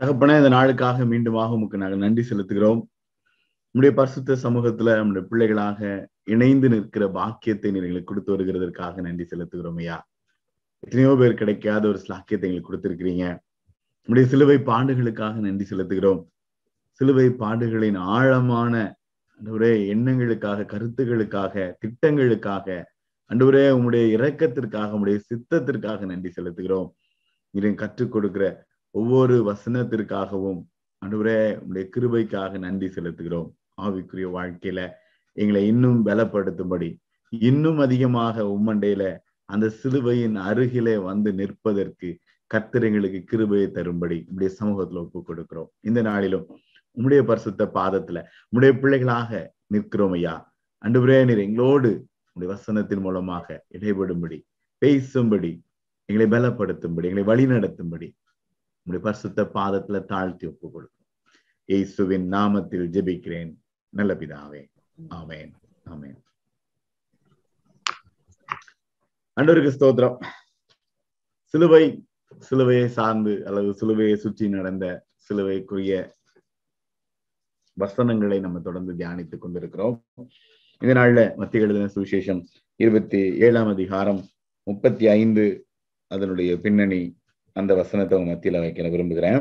தகப்பன இந்த நாளுக்காக மீண்டுமாக உமக்கு நாங்கள் நன்றி செலுத்துகிறோம். நம்முடைய பரிசுத்த சமூகத்துல நம்முடைய பிள்ளைகளாக இணைந்து நிற்கிற பாக்கியத்தை எங்களுக்கு கொடுத்து வருகிறதற்காக நன்றி செலுத்துகிறோம் ஐயா. எத்தனையோ பேர் கிடைக்காத ஒரு ஸ்லாக்கியத்தை எங்களுக்கு கொடுத்திருக்கிறீங்க. நம்முடைய சிலுவை பாண்டுகளுக்காக நன்றி செலுத்துகிறோம். சிலுவை பாண்டுகளின் ஆழமான அன்றுவரே எண்ணங்களுக்காக கருத்துகளுக்காக திட்டங்களுக்காக அன்றுவரே உங்களுடைய இரக்கத்திற்காக உங்களுடைய சித்தத்திற்காக நன்றி செலுத்துகிறோம். இதை கற்றுக் கொடுக்கிற ஒவ்வொரு வசனத்திற்காகவும் அன்றுவரே உங்களுடைய கிருபைக்காக நன்றி செலுத்துகிறோம். ஆவிக்குரிய வாழ்க்கையில எங்களை இன்னும் பலப்படுத்தும்படி இன்னும் அதிகமாக உம்மண்டையில அந்த சிலுவையின் அருகிலே வந்து நிற்பதற்கு கர்த்தர் எங்களுக்கு கிருபையை தரும்படி உடைய சமூகத்துல ஒப்பு கொடுக்கிறோம். இந்த நாளிலும் உம்முடைய பரிசுத்த பாதத்துல உம்முடைய பிள்ளைகளாக நிற்கிறோம் ஐயா. அன்றுபுரே நீர் எங்களோடு உடைய வசனத்தின் மூலமாக இடைபடும்படி பேசும்படி எங்களை பலப்படுத்தும்படி எங்களை வழி நடத்தும்படி உங்களுடைய பரிசுத்த பாதத்துல தாழ்த்தி ஒப்பு கொடுக்கும் இயேசுவின் நாமத்தில் ஜெபிக்கிறேன். நல்ல பிதாவே. ஆமேன். ஆமேன். அன்றவருக்கு ஸ்தோத்திரம். சிலுவை சிலுவையை சார்ந்து அல்லது சிலுவையை சுற்றி நடந்த சிலுவைக்குரிய வசனங்களை நம்ம தொடர்ந்து தியானித்துக் கொண்டிருக்கிறோம். இந்த நாள்ல மத்திய எழுதின சுவிசேஷம் இருபத்தி ஏழாம் அதிகாரம் முப்பத்தி ஐந்து அதனுடைய பின்னணி அந்த வசனத்தை உங்க மத்தியில வைக்க விரும்புகிறேன்.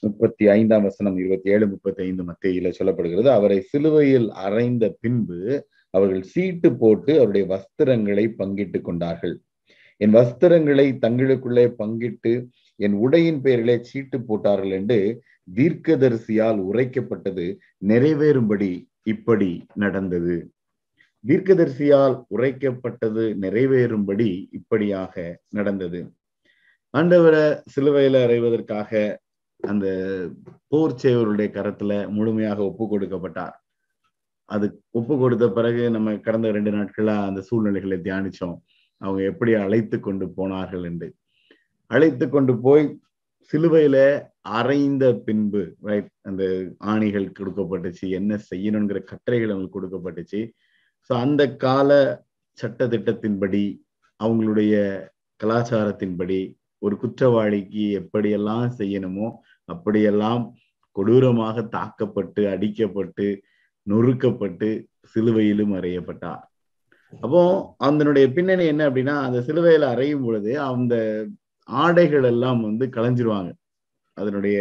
முப்பத்தி ஐந்தாம் வசனம் இருபத்தி ஏழு முப்பத்தி ஐந்து மத்தியில சொல்லப்படுகிறது அவரை சிலுவையில் அறைந்த பின்பு அவர்கள் சீட்டு போட்டு அவருடைய வஸ்திரங்களை பங்கிட்டு கொண்டார்கள். என் வஸ்திரங்களை தங்களுக்குள்ளே பங்கிட்டு என் உடையின் பெயர்களே சீட்டு போட்டார்கள் என்று தீர்க்கதரிசியால் உரைக்கப்பட்டது நிறைவேறும்படி இப்படி நடந்தது. தீர்க்கதரிசியால் உரைக்கப்பட்டது நிறைவேறும்படி இப்படியாக நடந்தது. ஆண்டவரை சிலுவையில அறைவதற்காக அந்த போர் செய்வருடைய கரத்துல முழுமையாக ஒப்பு கொடுக்கப்பட்டார். அது ஒப்பு கொடுத்த பிறகு நம்ம கடந்த ரெண்டு நாட்களா அந்த சூழ்நிலைகளை தியானிச்சோம். அவங்க எப்படி அழைத்து கொண்டு போனார்கள் என்று. அழைத்து கொண்டு போய் சிலுவையில அரைந்த பின்பு ரைட் அந்த ஆணிகள் கொடுக்கப்பட்டுச்சு என்ன செய்யணுங்கிற கட்டளைகள் அவங்களுக்கு கொடுக்கப்பட்டுச்சு. ஸோ அந்த கால சட்ட திட்டத்தின்படி அவங்களுடைய கலாச்சாரத்தின்படி ஒரு குற்றவாளிக்கு எப்படியெல்லாம் செய்யணுமோ அப்படியெல்லாம் கொடூரமாக தாக்கப்பட்டு அடிக்கப்பட்டு நொறுக்கப்பட்டு சிலுவையிலும் அறையப்பட்டார். அப்போ அதனுடைய பின்னணி என்ன அப்படின்னா அந்த சிலுவையில அறையும் பொழுது அந்த ஆடைகள் எல்லாம் வந்து களைஞ்சிருவாங்க. அதனுடைய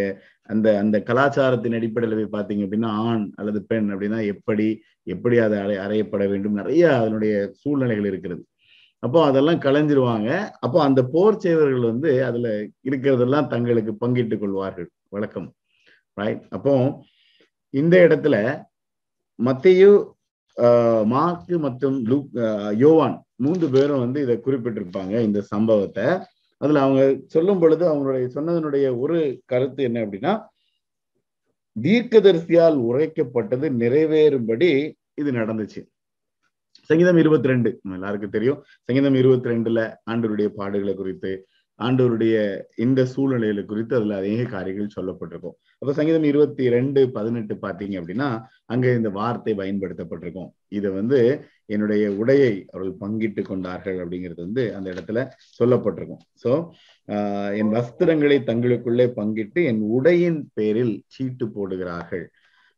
அந்த அந்த கலாச்சாரத்தின் அடிப்படையில் போய் பார்த்தீங்க அப்படின்னா ஆண் அல்லது பெண் அப்படின்னா எப்படி எப்படி அதை அறை அறையப்பட வேண்டும்? நிறைய அதனுடைய சூழ்நிலைகள் இருக்கிறது. அப்போ அதெல்லாம் களைஞ்சிருவாங்க அப்போ அந்த போர் செய்வர்கள் வந்து அதுல இருக்கிறதெல்லாம் தங்களுக்கு பங்கிட்டுக் கொள்வார்கள். வழக்கம். ரைட் அப்போ இந்த இடத்துல மத்தையு மார்க்கு மற்றும் லூ யோவான் மூன்று பேரும் வந்து இதை குறிப்பிட்டிருப்பாங்க இந்த சம்பவத்தை. அதுல அவங்க சொல்லும் பொழுது அவங்களுடைய சொன்னதனுடைய ஒரு கருத்து என்ன அப்படின்னா தீர்க்கதரிசியால் உரைக்கப்பட்டது நிறைவேறும்படி இது நடந்துச்சு. சங்கீதம் இருபத்தி ரெண்டு எல்லாருக்கும் தெரியும். சங்கீதம் இருபத்தி ரெண்டுல ஆண்டவருடைய பாடுகளை குறித்து ஆண்டவருடைய இந்த சூழ்நிலைகளை குறித்து அதுல அநேக காரியங்கள் சொல்லப்பட்டிருக்கும். அப்ப சங்கீதம் இருபத்தி ரெண்டு பதினெட்டு பாத்தீங்க அப்படின்னா அங்க இந்த வார்த்தை பயன்படுத்தப்பட்டிருக்கும். இதை வந்து என்னுடைய உடையை அவர்கள் பங்கிட்டு கொண்டார்கள் அப்படிங்கிறது வந்து அந்த இடத்துல சொல்லப்பட்டிருக்கும். சோ ஆஹ் என் வஸ்திரங்களை தங்களுக்குள்ளே பங்கிட்டு என் உடையின் பேரில் சீட்டு போடுகிறார்கள்.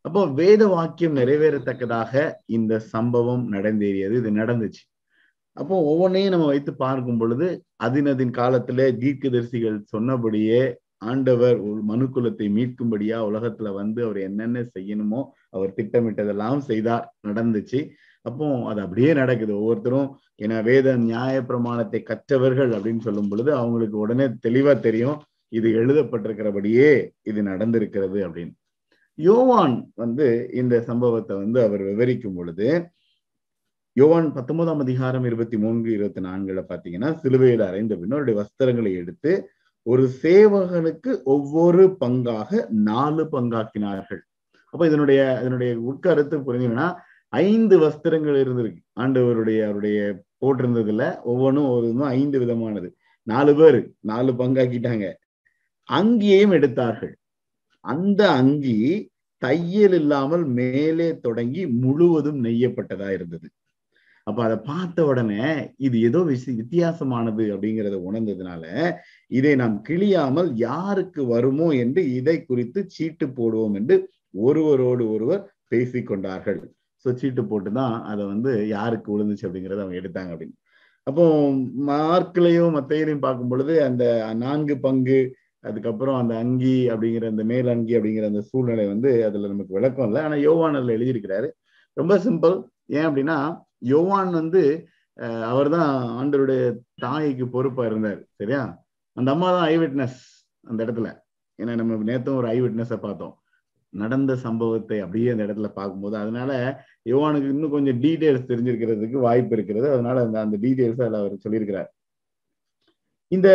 அப்போ வேத வாக்கியம் நிறைவேறத்தக்கதாக இந்த சம்பவம் நடந்தேறியது இது நடந்துச்சு. அப்போ ஒவ்வொன்றையும் நம்ம வைத்து பார்க்கும் பொழுது அதினதின் காலத்துல தீர்க்கதரிசிகள் சொன்னபடியே ஆண்டவர் ஒரு மனுக்குலத்தை மீட்கும்படியா உலகத்துல வந்து அவர் என்னென்ன செய்யணுமோ அவர் திட்டமிட்டதெல்லாம் செய்தார் நடந்துச்சு. அப்போ அது அப்படியே நடக்குது. ஒவ்வொருத்தரும் ஏன்னா வேத நியாய பிரமாணத்தை கற்றவர்கள் அப்படின்னு சொல்லும் பொழுது அவங்களுக்கு உடனே தெளிவா தெரியும் இது எழுதப்பட்டிருக்கிறபடியே இது நடந்திருக்கிறது அப்படின்னு. யோவான் வந்து இந்த சம்பவத்தை வந்து அவர் விவரிக்கும் பொழுது யோவான் பத்தொன்பதாம் அதிகாரம் இருபத்தி மூன்று இருபத்தி நான்குல பாத்தீங்கன்னா சிலுவையில் அறைந்த பின்னருடைய வஸ்திரங்களை எடுத்து ஒரு சேவகனுக்கு ஒவ்வொரு பங்காக நாலு பங்காக்கினார்கள். அப்ப இதனுடைய இதனுடைய உட்கருத்து புரிஞ்சுன்னா ஐந்து வஸ்திரங்கள் இருந்திருக்கு. ஆண்டவருடைய அவருடைய போட்டிருந்ததுல ஒவ்வொன்றும் ஒரு ஐந்து விதமானது. நாலு பேர் நாலு பங்காக்கிட்டாங்க. அங்கேயும் எடுத்தார்கள். அந்த அங்கி தையல் இல்லாமல் மேலே தொடங்கி முழுவதும் நெய்யப்பட்டதா இருந்தது. அப்ப அதை பார்த்த உடனே இது ஏதோ வித்தியாசமானது அப்படிங்கிறத உணர்ந்ததுனால இதை நாம் கிழியாமல் யாருக்கு வருமோ என்று இதை குறித்து சீட்டு போடுவோம் என்று ஒருவரோடு ஒருவர் பேசிக்கொண்டார்கள் ஸோ சீட்டு போட்டு தான் அதை வந்து யாருக்கு விழுந்துச்சு அப்படிங்கிறத அவங்க எடுத்தாங்க அப்படின்னு. அப்போ மார்க்லையும் மத்தையிலையும் பார்க்கும் பொழுது அந்த நான்கு பங்கு அதுக்கப்புறம் அந்த அங்கி அப்படிங்கிற அந்த மேல் அங்கி அப்படிங்கிற அந்த சூழ்நிலை வந்து அதுல நமக்கு விளக்கம் இல்லை. ஆனா யோவான் அதுல எழுதியிருக்கிறாரு. ரொம்ப சிம்பிள். ஏன் அப்படின்னா யோவான் வந்து அவர் தான் ஆண்டருடைய தாய்க்கு பொறுப்பா இருந்தார். சரியா? அந்த அம்மா தான் ஐ விட்னஸ் அந்த இடத்துல. ஏன்னா நம்ம நேத்தும் ஒரு ஐ விட்னஸை பார்த்தோம். நடந்த சம்பவத்தை அப்படியே அந்த இடத்துல பார்க்கும்போது அதனால யோவானுக்கு இன்னும் கொஞ்சம் டீட்டெயில்ஸ் தெரிஞ்சிருக்கிறதுக்கு வாய்ப்பு இருக்கிறது. அதனால அந்த அந்த டீட்டெயில்ஸ் அதில் அவர் சொல்லியிருக்கிறார். இந்த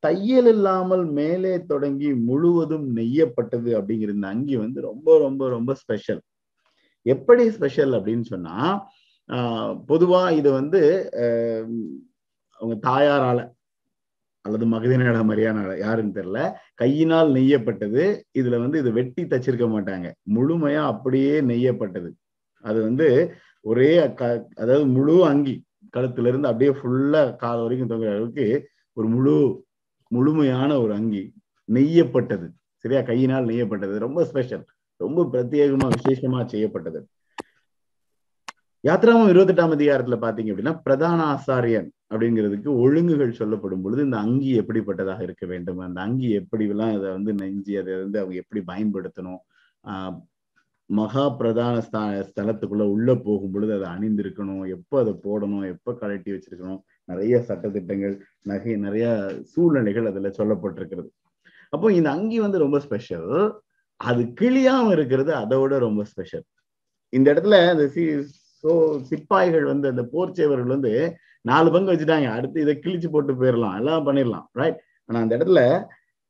தையல் இல்லாமல் மேலே தொடங்கி முழுவதும் நெய்யப்பட்டது அப்படிங்கிற இந்த அங்கி வந்து ரொம்ப ரொம்ப ரொம்ப ஸ்பெஷல் எப்படி ஸ்பெஷல் அப்படின்னு சொன்னா ஆஹ் பொதுவா இது வந்து அவங்க தாயாரால அல்லது மகதினட மரியானால யாருன்னு தெரியல கையினால் நெய்யப்பட்டது. இதுல வந்து இது வெட்டி தச்சிருக்க மாட்டாங்க. முழுமையா அப்படியே நெய்யப்பட்டது. அது வந்து ஒரே அதாவது முழு அங்கி கழுத்துல இருந்து அப்படியே ஃபுல்லா கால் வரைக்கும் தொங்குற அளவுக்கு ஒரு முழு முழுமையான ஒரு அங்கி நெய்யப்பட்டது. சரியா? கையினால் நெய்யப்பட்டது. ரொம்ப ஸ்பெஷல் ரொம்ப பிரத்யேகமா விசேஷமா செய்யப்பட்டது. யாத்திராமம் இருபத்தி எட்டாம் அதிகாரத்துல பாத்தீங்க அப்படின்னா பிரதான ஆசாரியன் அப்படிங்கிறதுக்கு ஒழுங்குகள் சொல்லப்படும் பொழுது இந்த அங்கி எப்படிப்பட்டதாக இருக்க வேண்டும்? அந்த அங்கி எப்படி எல்லாம் அதை வந்து நெஞ்சு அதை வந்து அவங்க எப்படி பயன்படுத்தணும்? ஆஹ் மகா பிரதான ஸ்தா ஸ்தலத்துக்குள்ள உள்ள போகும் பொழுது அதை அணிந்திருக்கணும். எப்போ அதை போடணும்? எப்போ கழட்டி வச்சிருக்கணும்? நிறைய சட்டத்திட்டங்கள் நகை நிறைய சூழ்நிலைகள் அதுல சொல்லப்பட்டிருக்கிறது. அப்போ இந்த அங்கி வந்து ரொம்ப ஸ்பெஷல் அது கிளியாம இருக்கிறது அதோட ரொம்ப ஸ்பெஷல் இந்த இடத்துல அந்த சி சோ சிப்பாய்கள் வந்து அந்த போர்ச்சேவர்கள் வந்து நாலு பங்கு வச்சுட்டாங்க. அடுத்து இதை கிழிச்சு போட்டு போயிடலாம் எல்லாம் பண்ணிடலாம் ரைட் ஆனா அந்த இடத்துல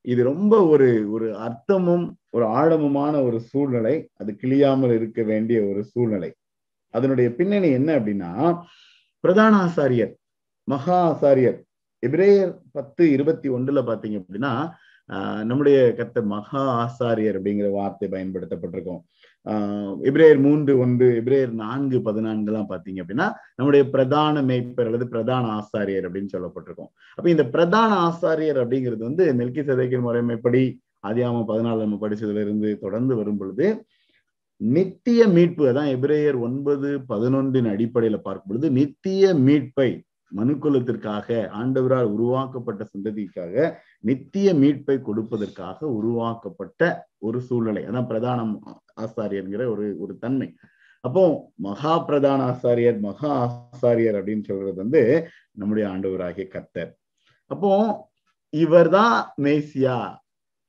இது ரொம்ப ஒரு ஒரு அர்த்தமும் ஒரு ஆழமுமான ஒரு சூழ்நிலை. அது கிளியாமல் இருக்க வேண்டிய ஒரு சூழ்நிலை. அதனுடைய பின்னணி என்ன அப்படின்னா பிரதான ஆசாரியர் மகா ஆசாரியர் எபிரேயர் பத்து இருபத்தி ஒன்றுல பாத்தீங்க அப்படின்னா நம்முடைய கத்த மகா ஆசாரியர் அப்படிங்கிற வார்த்தை பயன்படுத்தப்பட்டிருக்கும். ஆஹ் எபிரேயர் மூன்று ஒன்று எபிரேயர் நான்கு பதினான்கு எல்லாம் பாத்தீங்க அப்படின்னா நம்முடைய பிரதான மேய்ப்பர் அல்லது பிரதான ஆசாரியர் அப்படின்னு சொல்லப்பட்டிருக்கும். அப்ப இந்த பிரதான ஆசாரியர் அப்படிங்கிறது வந்து நெல்கி சதைக்கின் முறைமைப்படி ஆதியாம பதினாலு நம்ம படிச்சதுல இருந்து தொடர்ந்து வரும் பொழுது நித்திய மீட்பு அதான் எபிரேயர் ஒன்பது பதினொன்றின் அடிப்படையில பார்க்கும் பொழுது நித்திய மீட்பை மனுக்குலத்திற்காக ஆண்டவரால் உருவாக்கப்பட்ட சந்ததிக்காக நித்திய மீட்பை கொடுப்பதற்காக உருவாக்கப்பட்ட ஒரு சூழ்நிலை. அதான் பிரதானம் ஆசாரியர்ங்கிற ஒரு ஒரு தன்மை. அப்போ மகா பிரதான ஆசாரியர் மகா ஆசாரியர் அப்படின்னு சொல்றது வந்து நம்முடைய ஆண்டவராகிய கத்தர் அப்போ இவர்தான் மேசியா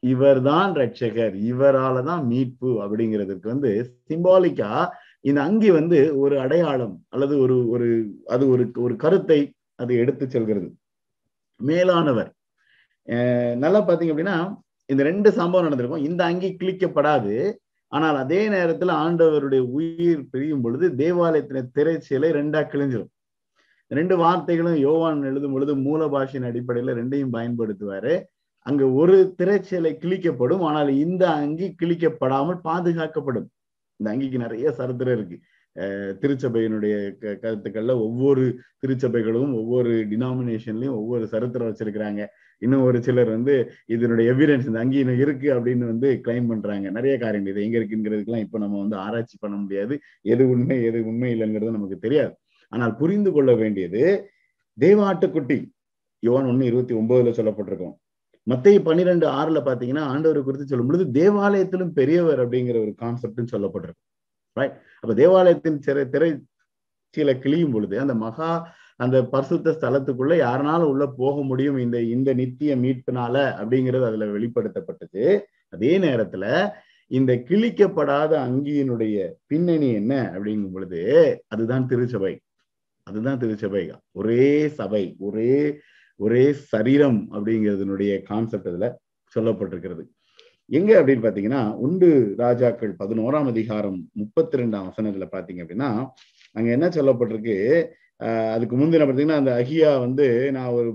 இவர்தான் ரட்சகர் இவரால தான் மீட்பு அப்படிங்கிறதுக்கு வந்து சிம்பாலிக்கா இந்த அங்கி வந்து ஒரு அடையாளம் அல்லது ஒரு ஒரு அது ஒரு ஒரு கருத்தை அது எடுத்து செல்கிறது. மேலானவர். நல்லா பார்த்தீங்க அப்படின்னா இந்த ரெண்டு சம்பவம் நடந்திருக்கும். இந்த அங்கி கிழிக்கப்படாது. ஆனால் அதே நேரத்துல ஆண்டவருடைய உயிர் பிரியும் பொழுது தேவாலயத்தின திரைச்சீலை ரெண்டா கிழிஞ்சிடும் ரெண்டு வார்த்தைகளும் யோவான் எழுதும் பொழுது மூல பாஷையின் அடிப்படையில ரெண்டையும் பயன்படுத்துவாரு. அங்க ஒரு திரைச்சீலை கிழிக்கப்படும். ஆனால் இந்த அங்கி கிழிக்கப்படாமல் பாதுகாக்கப்படும். இந்த அங்கிக்கு நிறைய சரித்திரம் இருக்கு. திருச்சபையினுடைய கருத்துக்கள்ல ஒவ்வொரு திருச்சபைகளும் ஒவ்வொரு டினாமினேஷன்லயும் ஒவ்வொரு சரித்திரம் வச்சிருக்கிறாங்க. இன்னும் ஒரு சிலர் வந்து இதனுடைய எவிடன்ஸ் இந்த அங்கே இன்னும் இருக்கு அப்படின்னு வந்து கிளைம் பண்றாங்க. நிறைய காரியங்கள் இது எங்க இருக்குங்கிறதுக்கெல்லாம் இப்ப நம்ம வந்து ஆராய்ச்சி பண்ண முடியாது. எது உண்மை எது உண்மை இல்லைங்கிறது நமக்கு தெரியாது. ஆனால் புரிந்து கொள்ள வேண்டியது தேவாட்டுக்குட்டி யோன் ஒண்ணு இருபத்தி ஒன்பதுல சொல்லப்பட்டிருக்கோம். மத்திய பன்னிரெண்டு ஆறுல பாத்தீங்கன்னா ஆண்டவரை குறித்து சொல்லும் பொழுது தேவாலயத்திலும் பெரியவர் அப்படிங்கிற ஒரு கான்செப்ட்னு சொல்லப்பட்டிருக்கு. ரைட் அப்ப தேவாலயத்தின் சிறை திரை கீழே கிளியும் பொழுது அந்த மகா அந்த பரிசுத்த ஸ்தலத்துக்குள்ள யாருனாலும் உள்ள போக முடியும் இந்த இந்த நித்திய மீட்பினால அப்படிங்கிறது அதுல வெளிப்படுத்தப்பட்டது. அதே நேரத்துல இந்த கிழிக்கப்படாத அங்கியினுடைய பின்னணி என்ன அப்படிங்கும் பொழுது அதுதான் திருச்சபை. அதுதான் திருச்சபை. ஒரே சபை. ஒரே ஒரே சரீரம் அப்படிங்கிறதுனுடைய கான்செப்ட் இதுல சொல்லப்பட்டிருக்கிறது. எங்க அப்படின்னு பாத்தீங்கன்னா உண்டு ராஜாக்கள் பதினோராம் அதிகாரம் முப்பத்தி ரெண்டாம் வசனத்துல பாத்தீங்க அப்படின்னா அங்க என்ன சொல்லப்பட்டிருக்கு? ஆஹ் அதுக்கு முந்தின பாத்தீங்கன்னா அந்த அகியா வந்து நான் ஒரு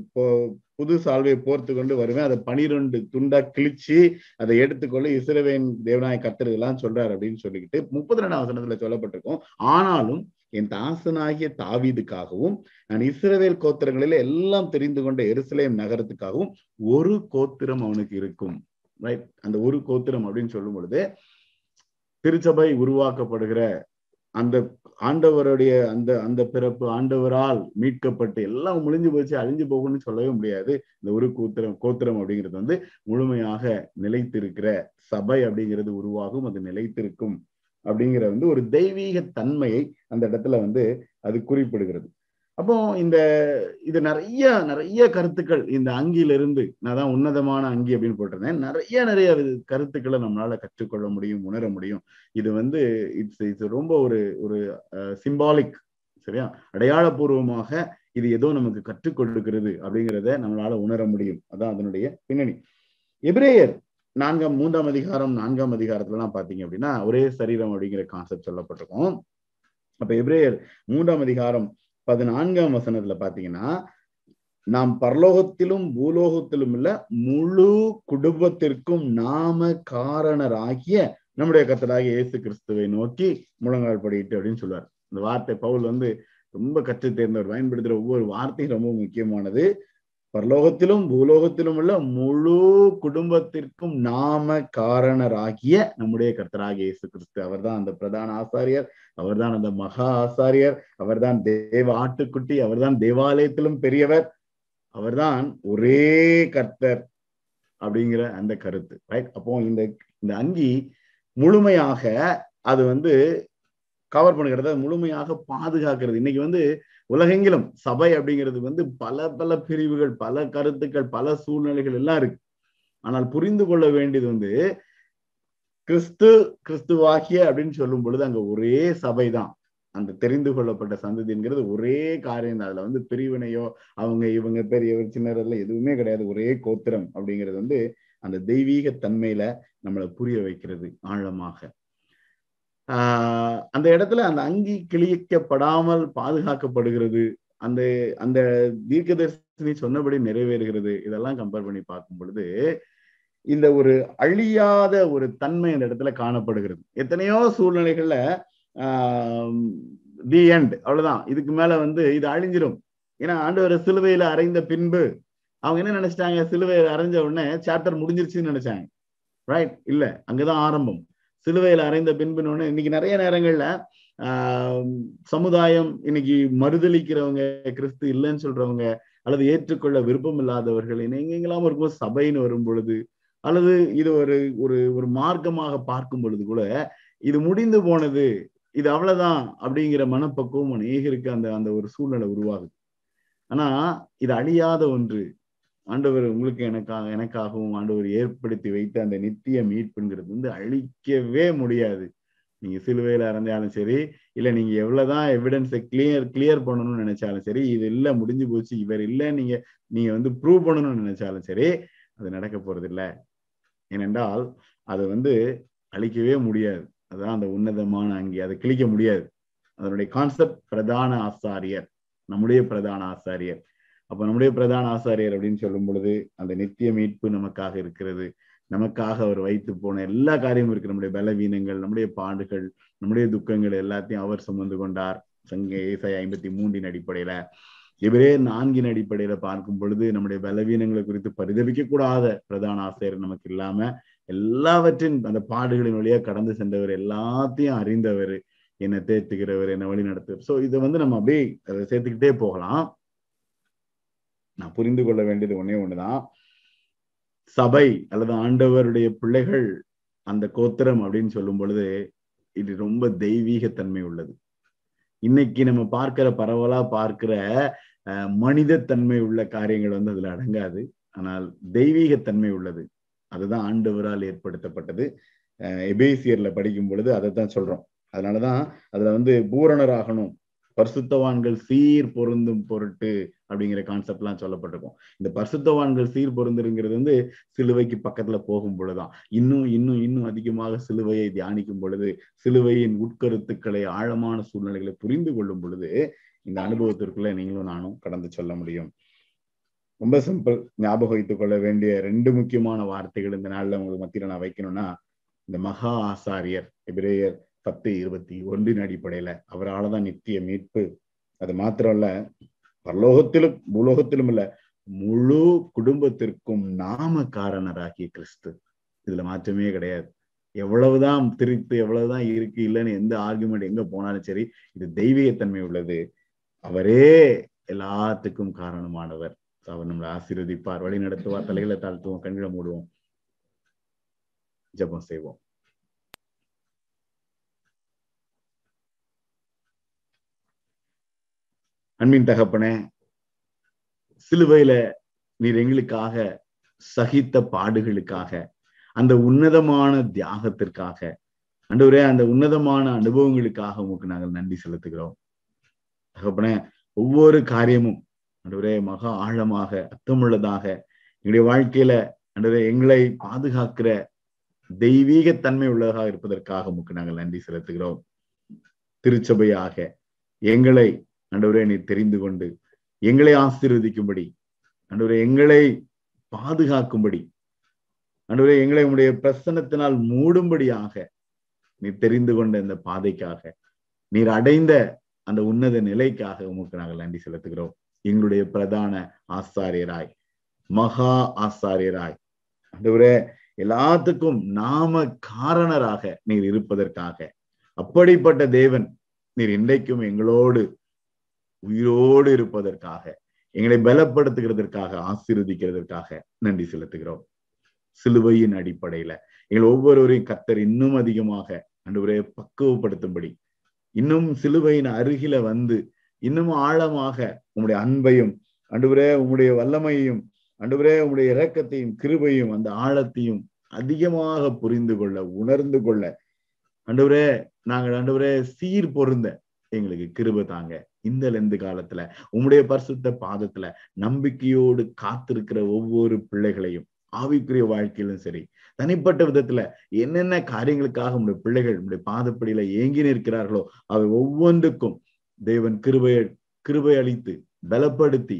புது சால்வையை போர்த்து கொண்டு வருவேன். அதை பனிரெண்டு துண்டா கிழிச்சு அதை எடுத்துக்கொள்ள இஸ்ரவேன் தேவநாய கத்துறது சொல்றாரு அப்படின்னு சொல்லிக்கிட்டு முப்பத்தி ரெண்டாம் வசனத்துல சொல்லப்பட்டிருக்கும். ஆனாலும் என் தாசனாகிய தாவீதுக்காகவும் நான் இஸ்ரவேல் கோத்திரங்களில் எல்லாம் தெரிந்து கொண்ட எருசலேம் நகரத்துக்காகவும் ஒரு கோத்திரம் அவனுக்கு இருக்கும். ரைட் அந்த ஒரு கோத்திரம் அப்படின்னு சொல்லும் பொழுது திருச்சபை உருவாக்கப்படுகிற அந்த ஆண்டவருடைய அந்த அந்த பிறப்பு ஆண்டவரால் மீட்கப்பட்டு எல்லாம் முடிஞ்சு போச்சு அழிஞ்சு போகும்னு சொல்லவே முடியாது. இந்த ஒரு கூத்திரம் கோத்திரம் அப்படிங்கிறது வந்து முழுமையாக நிலைத்திருக்கிற சபை அப்படிங்கிறது உருவாகும் அது நிலைத்திருக்கும். அப்படிங்கிற வந்து ஒரு தெய்வீக தன்மையை அந்த இடத்துல வந்து அது குறிப்பிடுகிறது. அப்போ இந்த இது நிறைய நிறைய கருத்துக்கள் இந்த அங்கியிலிருந்து நான் தான் உன்னதமான அங்கி அப்படின்னு போட்டிருந்தேன். நிறைய நிறைய கருத்துக்களை நம்மளால கற்றுக்கொள்ள முடியும் உணர முடியும். இது வந்து இட்ஸ் இட்ஸ் ரொம்ப ஒரு ஒரு சிம்பாலிக் சரியா? அடையாளபூர்வமாக இது ஏதோ நமக்கு கற்றுக் கொடுக்கிறது அப்படிங்கிறத நம்மளால உணர முடியும். அதான் அதனுடைய பின்னணி. எபிரேயர் நான்காம் மூன்றாம் அதிகாரம் நான்காம் அதிகாரத்துல எல்லாம் அப்படின்னா ஒரே சரீரம் அப்படிங்கிற கான்செப்ட் சொல்லப்பட்டிருக்கும். அப்ப எப்ரேயர் மூன்றாம் அதிகாரம் பதினான்காம் வசனத்துல பாத்தீங்கன்னா நாம் பரலோகத்திலும் பூலோகத்திலும் உள்ள முழு குடும்பத்திற்கும் நாம காரணராகிய நம்முடைய கத்தராகிய இயேசு கிறிஸ்துவை நோக்கி முழங்கால் படிட்டு அப்படின்னு சொல்லுவார். இந்த வார்த்தை பவுல் வந்து ரொம்ப கற்று தேர்ந்தவர் பயன்படுத்துகிற ஒவ்வொரு வார்த்தையும் ரொம்ப முக்கியமானது. பரலோகத்திலும் பூலோகத்திலும் உள்ள முழு குடும்பத்திற்கும் நாம காரணராகிய நம்முடைய கர்த்தராகிய இயேசு கிறிஸ்து அவர்தான் அந்த பிரதான ஆசாரியர் அவர்தான் அந்த மகா ஆசாரியர் அவர்தான் தேவ ஆட்டுக்குட்டி அவர்தான் தேவாலயத்திலும் பெரியவர். அவர்தான் ஒரே கர்த்தர் அப்படிங்கிற அந்த கருத்து ரைட் அப்போ இந்த இந்த அங்கி முழுமையாக அது வந்து கவர் பண்ணுகிறது முழுமையாக பாதுகாக்கிறது. இன்னைக்கு வந்து உலகெங்கிலும் சபை அப்படிங்கிறது வந்து பல பல பிரிவுகள் பல கருத்துக்கள் பல சூழ்நிலைகள் எல்லாம் இருக்கு. ஆனால் புரிந்து கொள்ள வேண்டியது வந்து கிறிஸ்து கிறிஸ்துவாகிய அப்படின்னு சொல்லும் பொழுது அங்க ஒரே சபை தான் அந்த தெரிந்து கொள்ளப்பட்ட சந்ததிங்கிறது ஒரே காரியம் தான். அதுல வந்து பிரிவினையோ அவங்க இவங்க பெரியவர் சின்னரெல்லாம் எதுவுமே கிடையாது. ஒரே கோத்திரம் அப்படிங்கிறது வந்து அந்த தெய்வீக தன்மையில நம்மளை புரிய வைக்கிறது ஆழமாக. அந்த இடத்துல அந்த அங்கி கிழிக்கப்படாமல் பாதுகாக்கப்படுகிறது. அந்த அந்த தீர்க்கதர்சினி சொன்னபடி நிறைவேறுகிறது. இதெல்லாம் கம்பேர் பண்ணி பார்க்கும் பொழுது இந்த ஒரு அழியாத ஒரு தன்மை அந்த இடத்துல காணப்படுகிறது. எத்தனையோ சூழ்நிலைகள்ல ஆஹ் தி எண்ட் அவ்வளவுதான். இதுக்கு மேல வந்து இது அழிஞ்சிரும். ஏன்னா ஆண்டவர் சிலுவையில அரைந்த பின்பு அவங்க என்ன நினைச்சிட்டாங்க? சிலுவையில அரைஞ்ச உடனே சாப்டர் முடிஞ்சிருச்சுன்னு நினைச்சாங்க. ரைட் இல்ல அங்கதான் ஆரம்பம். சிலுவையில அறைந்த பின்புன்னு இன்னைக்கு நிறைய நேரங்கள்ல ஆஹ் சமுதாயம் இன்னைக்கு மறுதளிக்கிறவங்க கிறிஸ்து இல்லைன்னு சொல்றவங்க அல்லது ஏற்றுக்கொள்ள விருப்பம் இல்லாதவர்கள் எங்கெங்கெல்லாம் இருக்கும் சபைன்னு வரும் பொழுது அல்லது இது ஒரு ஒரு ஒரு மார்க்கமாக பார்க்கும் பொழுது கூட இது முடிந்து போனது இது அவ்வளவுதான் அப்படிங்கிற மனப்பக்குவம் அநேகருக்கு அந்த அந்த ஒரு சூழ்நிலை உருவாகுது. ஆனா இது அழியாத ஒன்று. ஆண்டவர் உங்களுக்கு எனக்காக எனக்காகவும் ஆண்டவர் ஏற்படுத்தி வைத்த அந்த நித்திய மீட்புங்கிறது வந்து அழிக்கவே முடியாது. நீங்க சிலுவையில இறந்தாலும் சரி இல்ல நீங்க எவ்வளவுதான் எவிடன்ஸை கிளியர் கிளியர் பண்ணணும்னு நினைச்சாலும் சரி இது இல்ல முடிஞ்சு போச்சு இவர் இல்ல நீங்க நீங்க வந்து ப்ரூவ் பண்ணணும்னு நினைச்சாலும் சரி அது நடக்க போறது இல்ல ஏனென்றால் அது வந்து அழிக்கவே முடியாது. அதுதான் அந்த உன்னதமான அங்கே அதை கிழிக்க முடியாது. அதனுடைய கான்செப்ட் பிரதான ஆசாரியர் நம்முடைய பிரதான ஆசாரியர். அப்ப நம்முடைய பிரதான ஆசாரியர் அப்படின்னு சொல்லும் பொழுது அந்த நித்திய மீட்பு நமக்காக இருக்கிறது. நமக்காக அவர் வைத்து போன எல்லா காரியமும் இருக்கு. நம்முடைய பலவீனங்கள் நம்முடைய பாடுகள் நம்முடைய துக்கங்கள் எல்லாத்தையும் அவர் சுமந்து கொண்டார். சங்க ஏசாய் ஐம்பத்தி மூன்றின் அடிப்படையில. இவரே நான்கின் அடிப்படையில பார்க்கும் பொழுது நம்முடைய பலவீனங்களை குறித்து பரிதவிக்க கூடாத பிரதான ஆசிரியர் நமக்கு இல்லாம எல்லாவற்றின் அந்த பாடுகளின் வழியா கடந்து சென்றவர் எல்லாத்தையும் அறிந்தவர் என்னை தேத்துகிறவர் என்னை வழி நடத்துவர் ஸோ இதை வந்து நம்ம அப்படியே அதை சேர்த்துக்கிட்டே போகலாம். நான் புரிந்து கொள்ள வேண்டியது ஒன்னே ஒண்ணுதான். சபை அல்லது ஆண்டவருடைய பிள்ளைகள் அந்த கோத்திரம் அப்படின்னு சொல்லும் பொழுது இது ரொம்ப தெய்வீக தன்மை உள்ளது. இன்னைக்கு நம்ம பார்க்கிற பரவலா பார்க்கிற மனித தன்மை உள்ள காரியங்கள் வந்து அதுல அடங்காது. ஆனால் தெய்வீக தன்மை உள்ளது. அதுதான் ஆண்டவரால் ஏற்படுத்தப்பட்டது. எபேசியர்ல படிக்கும் பொழுது அதை தான் சொல்றோம். அதனாலதான் அதுல வந்து பூரணராகணும். பரிசுத்தவான்கள் சீர் பொருந்தும் பொருட்டு அப்படிங்கிற கான்செப்ட் எல்லாம் சொல்லப்பட்டிருக்கும். இந்த பரிசுத்தவான்கள் சீர் பொருந்துங்கிறது வந்து சிலுவைக்கு பக்கத்துல போகும் பொழுதுதான். இன்னும் இன்னும் இன்னும் அதிகமாக சிலுவையை தியானிக்கும் பொழுது சிலுவையின் உட்கருத்துக்களை ஆழமான சூழ்நிலைகளை புரிந்து கொள்ளும் பொழுது இந்த அனுபவத்திற்குள்ள நீங்களும் நானும் கடந்து சொல்ல முடியும். ரொம்ப சிம்பிள் ஞாபகம் வைத்துக் கொள்ள வேண்டிய ரெண்டு முக்கியமான வார்த்தைகள் இந்த நாள்ல உங்களுக்கு மத்தியில நான் வைக்கணும்னா இந்த மகா ஆசாரியர் எபிரேயர் பத்து இருபத்தி ஒன்றின் அடிப்படையில அவரால் தான் நித்திய மீட்பு. அது மாத்திரம் இல்ல பரலோகத்திலும் பூலோகத்திலும் இல்ல முழு குடும்பத்திற்கும் நாம காரணராகிய கிறிஸ்து. இதுல மாற்றமே கிடையாது. எவ்வளவுதான் திரித்து எவ்வளவுதான் இருக்கு இல்லைன்னு எந்த ஆர்குமெண்ட் எங்க போனாலும் சரி இது தெய்வீகத்தன்மை உள்ளது. அவரே எல்லாத்துக்கும் காரணமானவர். அவர் நம்மளை ஆசீர்வதிப்பார். வழி நடத்துவார். தலைகளை தாழ்த்துவோம் கண்களை மூடுவோம். ஜபம் செய்வோம். அன்பின் தகப்பனே சிலுவையில நீர் எங்களுக்காக சகித்த பாடுகளுக்காக அந்த உன்னதமான தியாகத்திற்காக அன்றுவரே அந்த உன்னதமான அனுபவங்களுக்காக உங்களுக்கு நாங்கள் நன்றி செலுத்துகிறோம். தகப்பனே ஒவ்வொரு காரியமும் அன்றுவரே மகா ஆழமாக அர்த்தமுள்ளதாக எங்களுடைய வாழ்க்கையில அன்றுவரே எங்களை பாதுகாக்கிற தெய்வீக தன்மை உள்ளதாக இருப்பதற்காக உங்களுக்கு நாங்கள் நன்றி செலுத்துகிறோம். திருச்சபையாக எங்களை அன்றுவரே நீ தெரிந்து கொண்டு எங்களை ஆசீர்வதிக்கும்படி அன்றுவரே எங்களை பாதுகாக்கும்படி அன்றுவரே எங்களை உங்களுடைய பிரசன்னத்தினால் மூடும்படியாக நீ தெரிந்து கொண்ட இந்த பாதைக்காக நீர் அடைந்த அந்த உன்னத நிலைக்காக உமக்கு நாங்கள் நன்றி செலுத்துகிறோம். எங்களுடைய பிரதான ஆசாரியராய் மகா ஆசாரியராய் அன்றுவரே எல்லாத்துக்கும் நாம காரணராக நீர் இருப்பதற்காக அப்படிப்பட்ட தேவன் நீர் இன்றைக்கும் எங்களோடு உயிரோடு இருப்பதற்காக எங்களை பலப்படுத்துகிறதற்காக ஆசீர்வதிக்கிறதற்காக நன்றி செலுத்துகிறோம். சிலுவையின் அடிப்படையில எங்கள் ஒவ்வொருவரையும் கத்தர் இன்னும் அதிகமாக அன்றுவரே பக்குவப்படுத்தும்படி இன்னும் சிலுவையின் அருகில வந்து இன்னும் ஆழமாக உங்களுடைய அன்பையும் அன்றுவரே உங்களுடைய வல்லமையையும் அன்றுவரே உங்களுடைய இரக்கத்தையும் கிருபையும் அந்த ஆழத்தையும் அதிகமாக புரிந்து கொள்ள உணர்ந்து கொள்ள அன்றுவரே நாங்கள் அன்றுவரே சீர் பொருந்த எங்களுக்கு கிருப தாங்க. இந்த லெந்து காலத்துல உம்முடைய பரிசுத்த பாதத்துல நம்பிக்கையோடு காத்திருக்கிற ஒவ்வொரு பிள்ளைகளையும் ஆவிக்குரிய வாழ்க்கையிலும் சரி தனிப்பட்ட விதத்துல என்னென்ன காரியங்களுக்காக உங்களுடைய பிள்ளைகள் உடைய பாதப்படியில ஏங்கி நிற்கிறார்களோ அவை ஒவ்வொன்றுக்கும் தேவன் கிருபைய கிருபை அளித்து பலப்படுத்தி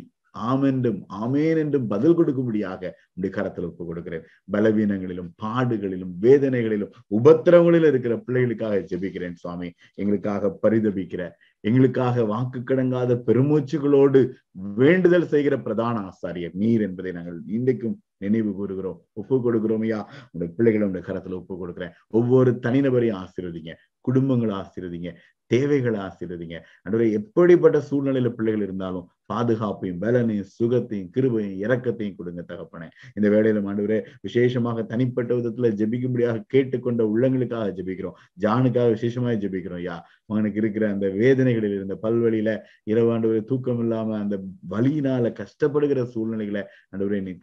ஆமென்றும் ஆமேன் என்றும் பதில் கொடுக்கும்படியாக உடைய கரத்தில் ஒப்பு கொடுக்கிறேன். பலவீனங்களிலும் பாடுகளிலும் வேதனைகளிலும் உபத்திரவங்களிலும் இருக்கிற பிள்ளைகளுக்காக ஜெபிக்கிறேன் சுவாமி. எங்களுக்காக பரிதபிக்கிற எங்களுக்காக வாக்கு கிடங்காத பெருமூச்சுகளோடு வேண்டுதல் செய்கிற பிரதான ஆசாரியர் நீர் என்பதை நாங்கள் இன்றைக்கும் நினைவு கூறுகிறோம். ஒப்பு கொடுக்கிறோம் ஐயா. உங்களுடைய பிள்ளைகளை உடைய கரத்துல ஒப்பு கொடுக்குறேன். ஒவ்வொரு தனிநபரையும் ஆசீர்வதிங்க. குடும்பங்களை ஆசீர்வதிங்க தேவைகளை ஆசீர்வதிங்க. அன்றைய எப்படிப்பட்ட சூழ்நிலையில பிள்ளைகள் இருந்தாலும் பாதுகாப்பையும் பலனையும் சுகத்தையும் கிருபையும் இறக்கத்தையும் கொடுங்க தகப்பனே. இந்த வேலையில மாண்டவரே விசேஷமாக தனிப்பட்ட விதத்துல ஜபிக்கும்படியாக கேட்டுக்கொண்ட உள்ளங்களுக்காக ஜெபிக்கிறோம். ஜானுக்காக விசேஷமாக ஜெபிக்கிறோம் யா அவனுக்கு இருக்கிற அந்த வேதனைகளில் இருந்த பல்வழியில இரவு தூக்கம் இல்லாம அந்த வலியினால கஷ்டப்படுகிற சூழ்நிலைகளை ஆண்டவரே நீ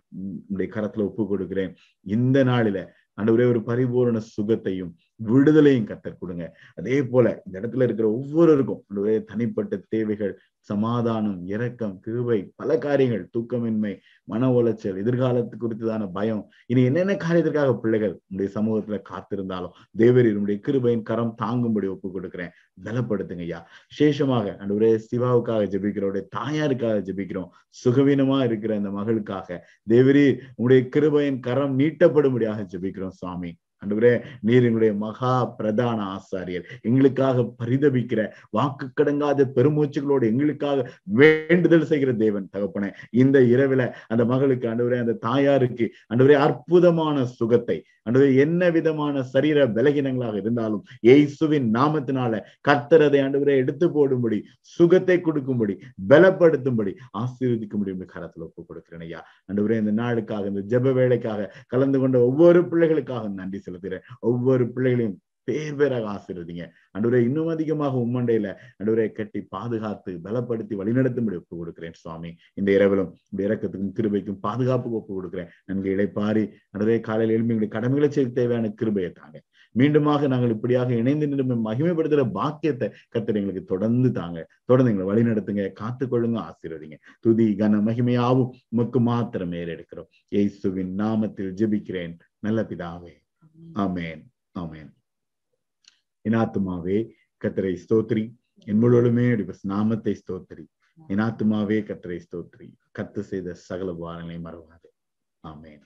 உடைய கரத்துல ஒப்பு கொடுக்கிறேன் இந்த நாளில ஆண்டவரே ஒரு பரிபூரண சுகத்தையும் விடுதலையும் கத்தர் கொடுங்க. அதே போல இந்த இடத்துல இருக்கிற ஒவ்வொருவருக்கும் தனிப்பட்ட தேவைகள் சமாதானம் இரக்கம் கிருபை பல காரியங்கள் தூக்கமின்மை மன உளைச்சல் எதிர்காலத்து குறித்ததான பயம். இனி என்னென்ன காரியத்திற்காக பிள்ளைகள் உங்களுடைய சமூகத்துல காத்திருந்தாலும் தேவரீர் உடைய கிருபையின் கரம் தாங்கும்படி ஒப்பு கொடுக்கிறேன் பலப்படுத்துங்க ஐயா. விசேஷமாக அன்றுவரே சிவாவுக்காக ஜபிக்கிறோடைய தாயாருக்காக ஜெபிக்கிறோம். சுகவீனமா இருக்கிற அந்த மகளுக்காக தேவரீ உங்களுடைய கிருபையின் கரம் நீட்டப்படும்படியாக ஜெபிக்கிறோம் சுவாமி. அன்றுவரே நீர் எங்களுடைய மகா பிரதான ஆசாரியர். எங்களுக்காக பரிதபிக்கிற வாக்கு கடங்காத பெருமூச்சுகளோடு எங்களுக்காக வேண்டுதல் செய்கிற தேவன் தகப்பனே. இந்த இரவில அந்த மகளுக்கு அன்றுவரே அந்த தாயாருக்கு அன்றுவரே அற்புதமான சுகத்தை அன்று என்ன விதமான சரீர பலகீனங்களாக இருந்தாலும் இயேசுவின் நாமத்தினால கர்த்தரதை ஆண்டவரே எடுத்து போடும்படி சுகத்தை கொடுக்கும்படி பலப்படுத்தும்படி ஆசீர்வதிக்கும்படி கரத்துல ஒப்பு கொடுக்கிறேன் ஐயா. அன்றுவரே இந்த நாளுக்காக இந்த ஜெப வேலைக்காக கலந்து கொண்ட ஒவ்வொரு பிள்ளைகளுக்காக நன்றி செலுத்துகிறேன். ஒவ்வொரு பிள்ளைகளையும் பேர் பேராக ஆசீர்வதிங்க. அன்றுவரே இன்னும் அதிகமாக உம்மண்டையில அன்றுவரே கட்டி பாதுகாத்து பலப்படுத்தி வழிநடத்தும்படி ஒப்பு கொடுக்கிறேன் சுவாமி. இந்த இரவிலும் இறக்கத்துக்கும் கிருபைக்கும் பாதுகாப்புக்கு ஒப்பு கொடுக்கிறேன். நன்கு இழைப்பாரி அன்றுவரே காலையில் எழுப்பி எங்களுடைய கடமைகளை செய்ய தேவையான கிருபையை தாங்க. மீண்டுமாக நாங்கள் இப்படியாக இணைந்து நின்று மகிமைப்படுத்துகிற பாக்கியத்தை கத்தர் எங்களுக்கு தொடர்ந்து தாங்க. தொடர்ந்து எங்களை வழி நடத்துங்க காத்துக்கொள்ளுங்க ஆசீர்வதிங்க. துதி கன மகிமையாவும் உமக்கு மாத்திரம் ஏறெடுக்கிறோம். இயேசுவின் நாமத்தில் ஜெபிக்கிறேன். நல்ல பிதாவே. ஆமேன். ஆமேன். இனாத்துமாவே கத்தரை ஸ்தோத்ரி என் முழுவதுமே நாமத்தை ஸ்தோத்ரி இனாத்துமாவே கத்தரை ஸ்தோத்ரி கத்து செய்த சகல வாரங்களை மறவாது. ஆமேன்.